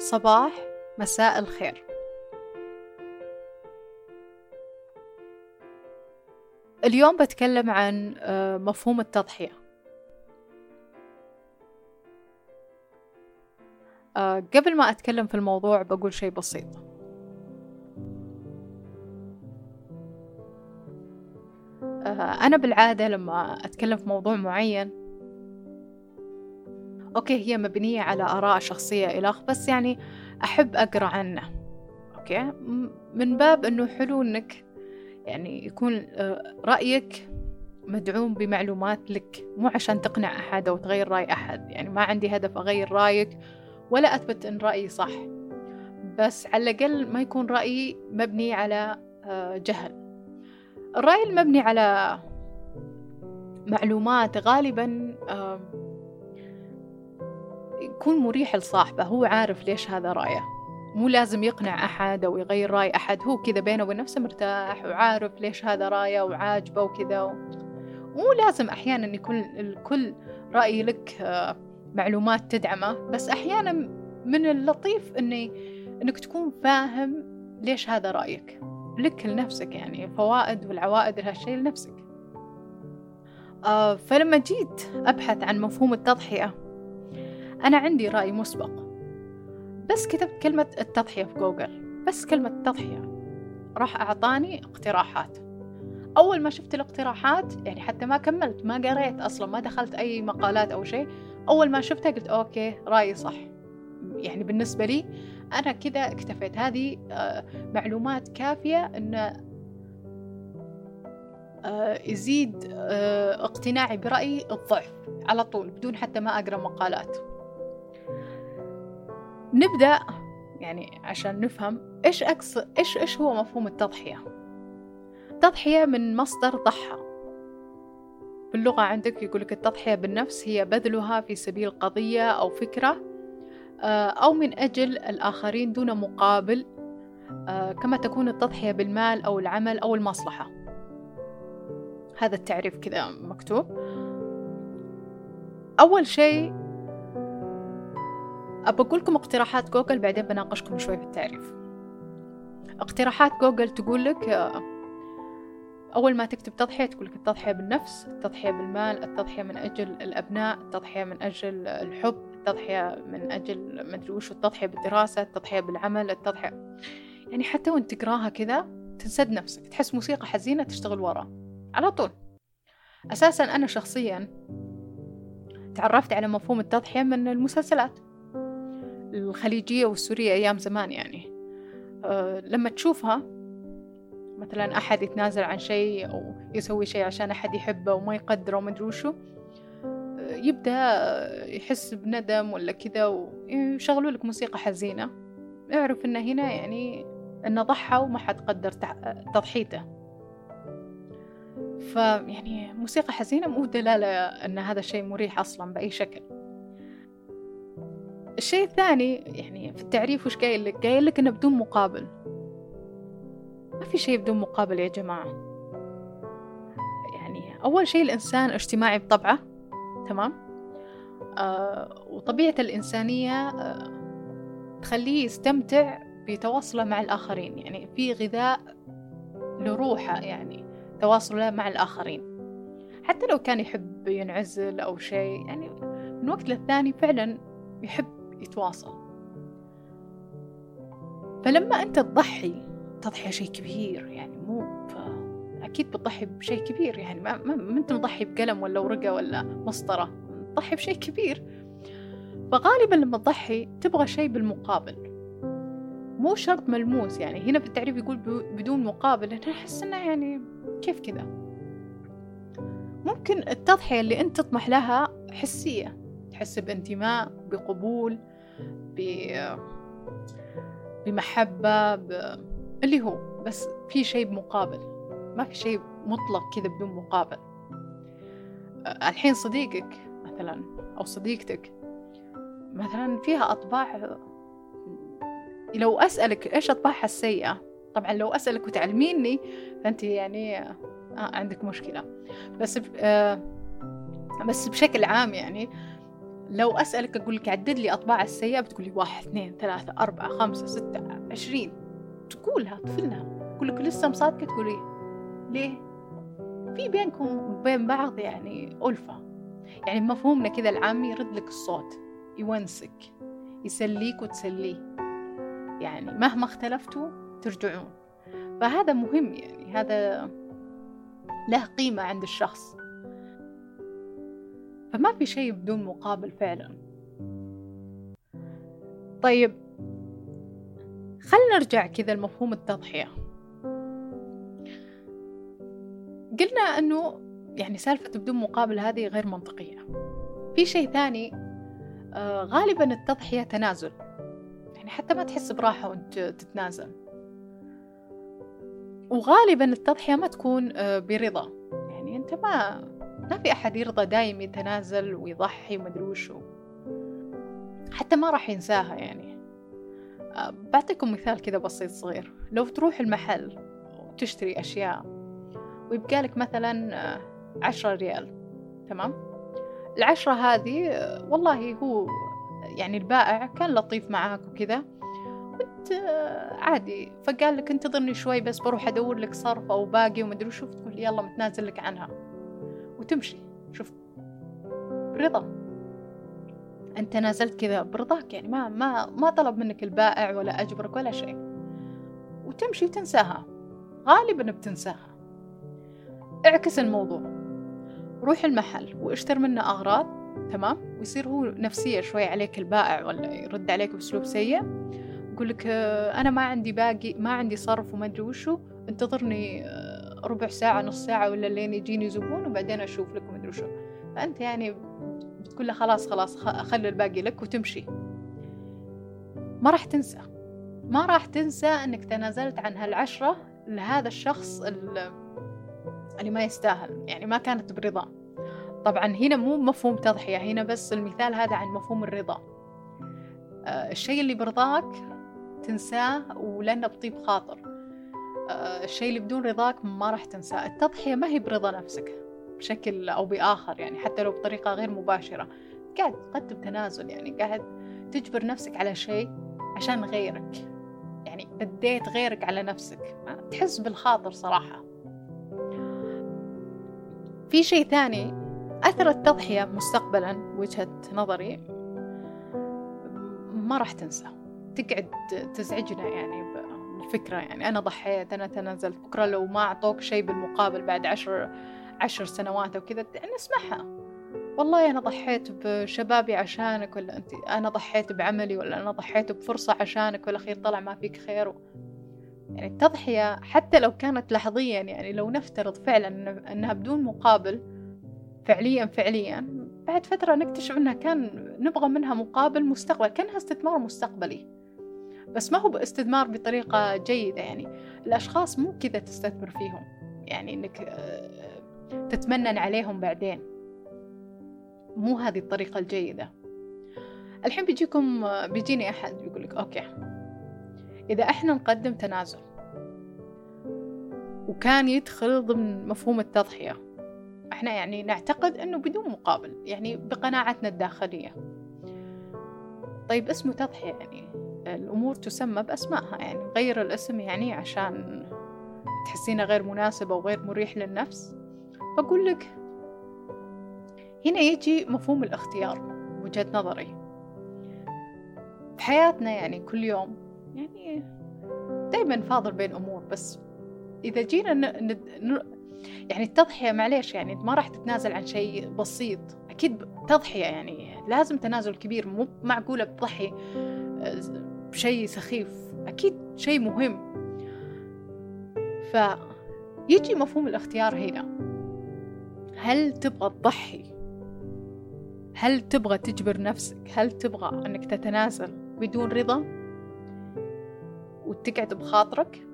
صباح مساء الخير. اليوم بتكلم عن آه، مفهوم التضحية. آه، قبل ما أتكلم في الموضوع بقول شيء بسيط. آه، أنا بالعادة لما أتكلم في موضوع معين okay هي مبنية على آراء شخصية إلخ بس يعني أحب أقرأ عنه. okay؟ من باب أنه حلو أنك يعني يكون آه، رأيك مدعوم بمعلومات لك مو عشان تقنع أحد أو تغير رأي أحد. يعني ما عندي هدف أغير رأيك ولا أثبت أن رأيي صح. بس على الأقل ما يكون رأيي مبني على آه، جهل. الرأي المبني على معلومات غالبا يكون مريح لصاحبه هو عارف ليش هذا رأيه. مو لازم يقنع أحد أو يغير رأي أحد هو كذا بينه وبين نفسه مرتاح وعارف ليش هذا رأيه وعاجبه وكذا. مو لازم أحيانا يكون الكل رأي لك آه، معلومات تدعمه بس أحيانا من اللطيف إني إنك تكون فاهم ليش هذا رأيك. لك لنفسك يعني الفوائد والعوائد لهالشيء لنفسك. آه فلما جيت أبحث عن مفهوم التضحية أنا عندي رأي مسبق. بس كتبت كلمة التضحية في جوجل. بس كلمة تضحية. راح أعطاني اقتراحات. أول ما شفت الاقتراحات يعني حتى ما كملت ما قريت أصلا ما دخلت أي مقالات أو شيء أول ما شفتها قلت okay رأيي صح. يعني بالنسبة لي أنا كذا اكتفيت. هذه آه، معلومات كافية أن آه، يزيد آه، اقتناعي برأيي الضعف على طول بدون حتى ما أقرأ مقالات. نبدأ يعني عشان نفهم إيش أقص إيش إيش هو مفهوم التضحية؟ التضحية من مصدر ضحى. باللغة عندك يقولك التضحية بالنفس هي بذلها في سبيل قضية أو فكرة آه، أو من أجل الآخرين دون مقابل آه، كما تكون التضحية بالمال أو العمل أو المصلحة. هذا التعريف كذا مكتوب. أول شيء أبى أقول لكم اقتراحات جوجل بعدين بناقشكم شوي في التعريف. اقتراحات جوجل تقول لك آه، أول ما تكتب تضحية تقول لك التضحية بالنفس التضحية بالمال التضحية من أجل الأبناء التضحية من أجل الحب التضحية من أجل مدري وش التضحية بالدراسة التضحية بالعمل التضحية. يعني حتى وإنت تقراها كذا تنسد نفسك تحس موسيقى حزينة تشتغل ورا. على طول. أساسا أنا شخصيا تعرفت على مفهوم التضحية من المسلسلات. الخليجية والسورية أيام زمان يعني. أه لما تشوفها مثلا أحد يتنازل عن شيء أو يسوي شيء عشان أحد يحبه وما يقدره وما أدري وشو أه يبدأ يحس بندم ولا كذا ويشغلوا لك موسيقى حزينة. اعرف إنه هنا يعني إنه ضحى وما حد قدر تضحيته. فيعني موسيقى حزينة مو دلالة أن هذا الشيء مريح أصلا بأي شكل. الشيء الثاني يعني في التعريف وش قايل لك؟ قايل لك إنه بدون مقابل. ما في شيء بدون مقابل يا جماعة. يعني أول شيء الإنسان اجتماعي بطبعه تمام؟ آه وطبيعة الإنسانية آه تخليه يستمتع بتواصله مع الآخرين. يعني في غذاء لروحه يعني تواصله مع الآخرين. حتى لو كان يحب ينعزل أو شيء يعني من وقت للثاني فعلا يحب يتواصل. فلما أنت تضحي تضحي شيء كبير يعني مو أكيد بتضحي بشيء كبير يعني ما, ما أنت مضحي بقلم ولا ورقة ولا مسطرة تضحي بشيء كبير. فغالبا لما تضحي تبغى شيء بالمقابل. مو شرط ملموس يعني هنا في التعريف يقول بدون مقابل أنا أحس إنه يعني كيف كذا. ممكن التضحية اللي أنت تطمح لها حسية تحس بانتماء بقبول بمحبة ب... اللي هو بس في شيء بمقابل. ما في شيء مطلق كذا بدون مقابل. الحين صديقك مثلا أو صديقتك مثلا فيها أطباع لو أسألك إيش أطباعها السيئة طبعا لو أسألك وتعلميني فأنت يعني آه عندك مشكلة. بس ب... آه بس بشكل عام يعني لو أسألك أقول لك عدد لي أطباع السيئة بتقول لي واحد اثنين ثلاثة أربعة خمسة ستة عشرين. تقولها تفلها. تقول لك لسه مصادقة تقولي ليه؟ في بينكم وبين بعض يعني ألفة. يعني مفهومنا كذا العامي يرد لك الصوت يونسك يسليك وتسليه. يعني مهما اختلفتوا ترجعون. فهذا مهم يعني هذا له قيمة عند الشخص. فما في شيء بدون مقابل فعلا. طيب خلنا نرجع كذا لمفهوم التضحية. قلنا أنه يعني سالفة بدون مقابل هذه غير منطقية. في شيء ثاني آه غالبا التضحية تنازل. يعني حتى ما تحس براحة وأنت تتنازل. وغالبا التضحية ما تكون آه برضا. يعني أنت ما ما في أحد يرضى دايم يتنازل ويضحي ومدري وشو. حتى ما راح ينساها يعني. آه بعطيكم مثال كذا بسيط صغير. لو تروح المحل وتشتري أشياء ويبقالك مثلا آه عشرة ريال تمام؟ العشرة هذه آه والله هو يعني البائع كان لطيف معاك وكذا وانت عادي. فقال لك انتظرني شوي بس بروح أدور لك صرف أو باقي ومدري وشو تقول يلا متنازل لك عنها. وتمشي. شوف. برضا أنت نازلت كذا برضاك يعني ما ما ما طلب منك البائع ولا أجبرك ولا شيء. وتمشي وتنساها. غالبا بتنساها. اعكس الموضوع. روح المحل واشتر منه أغراض تمام؟ ويصير هو نفسية شوي عليك البائع ولا يرد عليك بأسلوب سيء. يقول لك أنا ما عندي باقي ما عندي صرف وما أدري وشو انتظرني ربع ساعة نص ساعة ولا لين يجيني زبون وبعدين أشوف لك وما أدري وشو فأنت يعني بتقول له خلاص خلاص خلي الباقي لك وتمشي. ما راح تنسى. ما راح تنسى أنك تنازلت عن هالعشرة لهذا الشخص اللي ما يستاهل. يعني ما كانت برضا. طبعا هنا مو مفهوم تضحية هنا بس المثال هذا عن مفهوم الرضا. آه الشيء اللي برضاك تنساه ولأنه بطيب خاطر. الشيء اللي بدون رضاك ما راح تنساه. التضحية ما هي برضا نفسك بشكل أو بآخر يعني حتى لو بطريقة غير مباشرة. قاعد تقدم تنازل يعني قاعد تجبر نفسك على شيء عشان غيرك. يعني بديت غيرك على نفسك. تحس بالخاطر صراحة. في شيء ثاني أثر التضحية مستقبلا وجهة نظري ما راح تنسى تقعد تزعجنا يعني بالفكرة يعني. أنا ضحيت أنا تنازلت. بكرة لو ما أعطوك شيء بالمقابل بعد عشر عشر سنوات أو كذا نسمعها والله أنا ضحيت بشبابي عشانك ولا أنت أنا ضحيت بعملي ولا أنا ضحيت بفرصة عشانك والأخير طلع ما فيك خير. يعني التضحية حتى لو كانت لحظيا يعني لو نفترض فعلا أنها بدون مقابل فعليا فعليا بعد فترة نكتشف أنها كان نبغى منها مقابل مستقبل كأنها استثمار مستقبلي. بس ما هو باستثمار بطريقة جيدة يعني. الأشخاص مو كذا تستثمر فيهم. يعني أنك تتمنن عليهم بعدين. مو هذه الطريقة الجيدة. الحين بيجيكم بيجيني أحد بيقول لك أوكي. إذا إحنا نقدم تنازل وكان يدخل ضمن مفهوم التضحية إحنا يعني نعتقد إنه بدون مقابل يعني بقناعتنا الداخلية. طيب اسمه تضحية يعني. الأمور تسمى بأسمائها يعني غير الاسم يعني عشان تحسينه غير مناسب أو غير مريح للنفس. فأقول لك هنا يجي مفهوم الاختيار وجهة نظري. بحياتنا يعني كل يوم يعني دايما فاضل بين أمور بس إذا جينا ن... ن... يعني التضحية معليش يعني ما راح تتنازل عن شيء بسيط. أكيد تضحية يعني لازم تنازل كبير مو معقولة بتضحي بشيء سخيف أكيد شيء مهم. فيجي مفهوم الاختيار هنا. هل تبغى تضحي؟ هل تبغى تجبر نفسك؟ هل تبغى أنك تتنازل بدون رضا وتقعد بخاطرك؟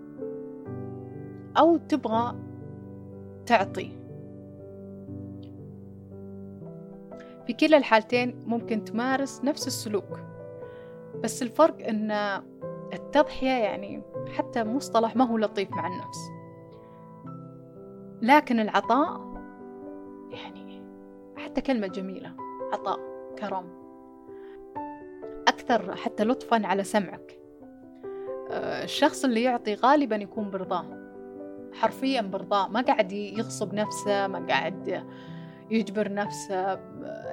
أو تبغى تعطي؟ في كلا الحالتين ممكن تمارس نفس السلوك. بس الفرق إن التضحية يعني حتى مصطلح ما هو لطيف مع النفس. لكن العطاء يعني حتى كلمة جميلة عطاء كرم. أكثر حتى لطفا على سمعك. آه، الشخص اللي يعطي غالبا يكون برضاه. حرفيا برضاه. ما قاعد يغصب نفسه ما قاعد يجبر نفسه.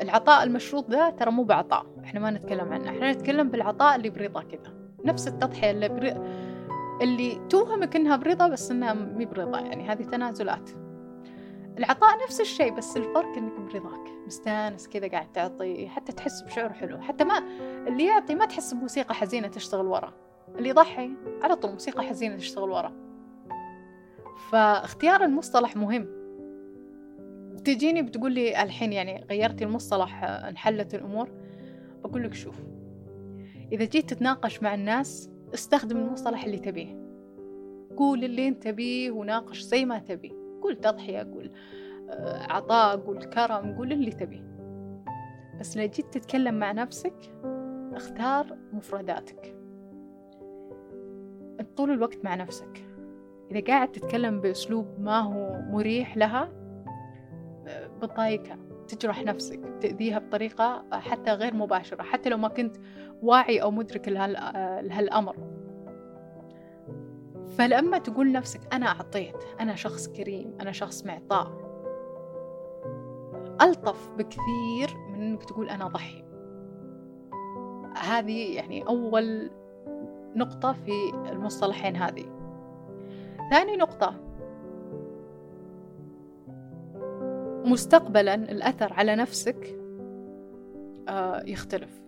العطاء المشروط ذا ترى مو بعطاء. إحنا ما نتكلم عنه. إحنا نتكلم بالعطاء اللي برضا كذا. نفس التضحية اللي بري... اللي توهمك إنها برضا بس إنها مي برضا يعني هذه تنازلات. العطاء نفس الشيء بس الفرق إنك برضاك مستانس كذا قاعد تعطي حتى تحس بشعور حلو. حتى ما اللي يعطي ما تحس بموسيقى حزينة تشتغل ورا. اللي يضحي على طول موسيقى حزينة تشتغل ورا. فاختيار المصطلح مهم. تجيني بتقول لي الحين يعني غيرتي المصطلح انحلت الأمور. بقول لك شوف إذا جيت تتناقش مع الناس استخدم المصطلح اللي تبيه. قول اللي أنت تبيه وناقش زي ما تبي. قول تضحية قول آه، عطاء قول كرم قول اللي تبيه. بس لو جيت تتكلم مع نفسك اختار مفرداتك. طول الوقت مع نفسك. إذا قاعد تتكلم بأسلوب ما هو مريح لها بتضايقها تجرح نفسك تأذيها بطريقة حتى غير مباشرة حتى لو ما كنت واعي أو مدرك لهالأمر. فلما تقول نفسك أنا أعطيت أنا شخص كريم أنا شخص معطاء ألطف بكثير من أنك تقول أنا ضحي. هذه يعني أول نقطة في المصطلحين هذه. ثاني نقطة مستقبلا الأثر على نفسك آه، يختلف.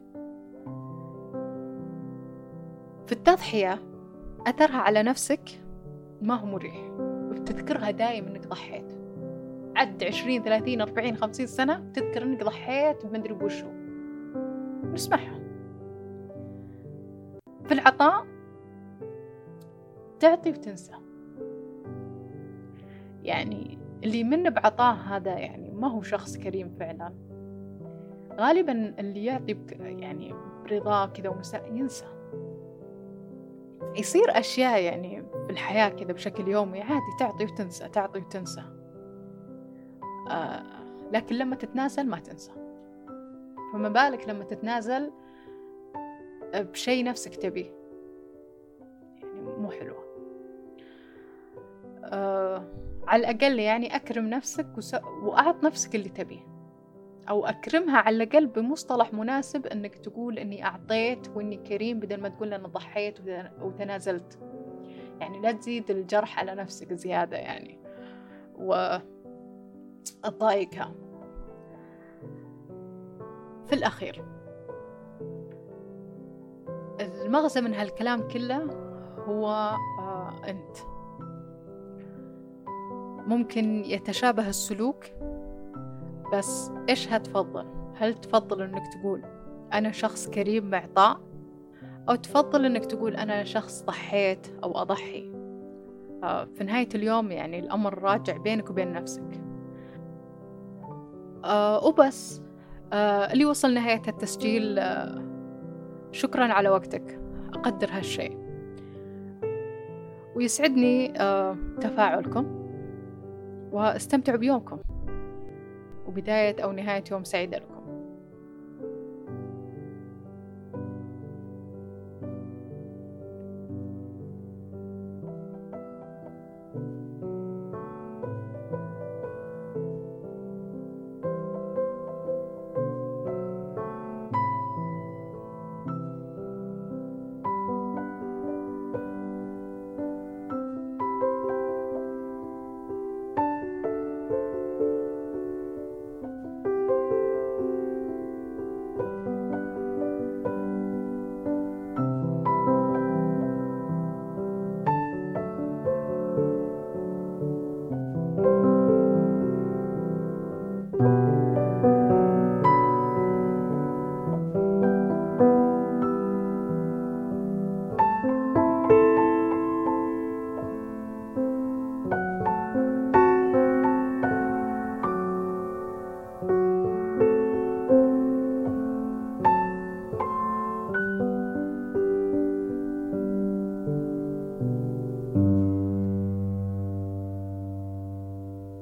في التضحية أثرها على نفسك ما هو مريح وبتذكرها دايم إنك ضحيت. عد عشرين ثلاثين أربعين خمسين سنة تذكر إنك ضحيت بمدري بوشو نسمعها. في العطاء تعطي وتنسى. يعني اللي من بعطاه هذا يعني ما هو شخص كريم فعلا. غالبا اللي يعطي يعني برضاه كذا ومساء ينسى. يصير أشياء يعني في الحياة كذا بشكل يومي عادي تعطي وتنسى تعطي وتنسى. آه لكن لما تتنازل ما تنسى. فما بالك لما تتنازل بشيء نفسك تبيه يعني مو حلوة. آه على الأقل يعني أكرم نفسك وس... وأعط نفسك اللي تبيه. أو أكرمها على الأقل بمصطلح مناسب إنك تقول إني أعطيت وإني كريم بدل ما تقول أنا ضحيت وتنازلت. يعني لا تزيد الجرح على نفسك زيادة يعني. و تضايقها في الأخير. المغزى من هالكلام كله هو آه أنت. ممكن يتشابه السلوك بس إيش هتفضل؟ هل تفضل إنك تقول أنا شخص كريم معطاء؟ أو تفضل إنك تقول أنا شخص ضحيت أو أضحي؟ آه في نهاية اليوم يعني الأمر راجع بينك وبين نفسك. آه وبس. آه اللي وصل نهاية التسجيل آه شكرا على وقتك. أقدر هالشيء. ويسعدني آه تفاعلكم. واستمتعوا بيومكم. وبداية أو نهاية يوم سعيدة لكم.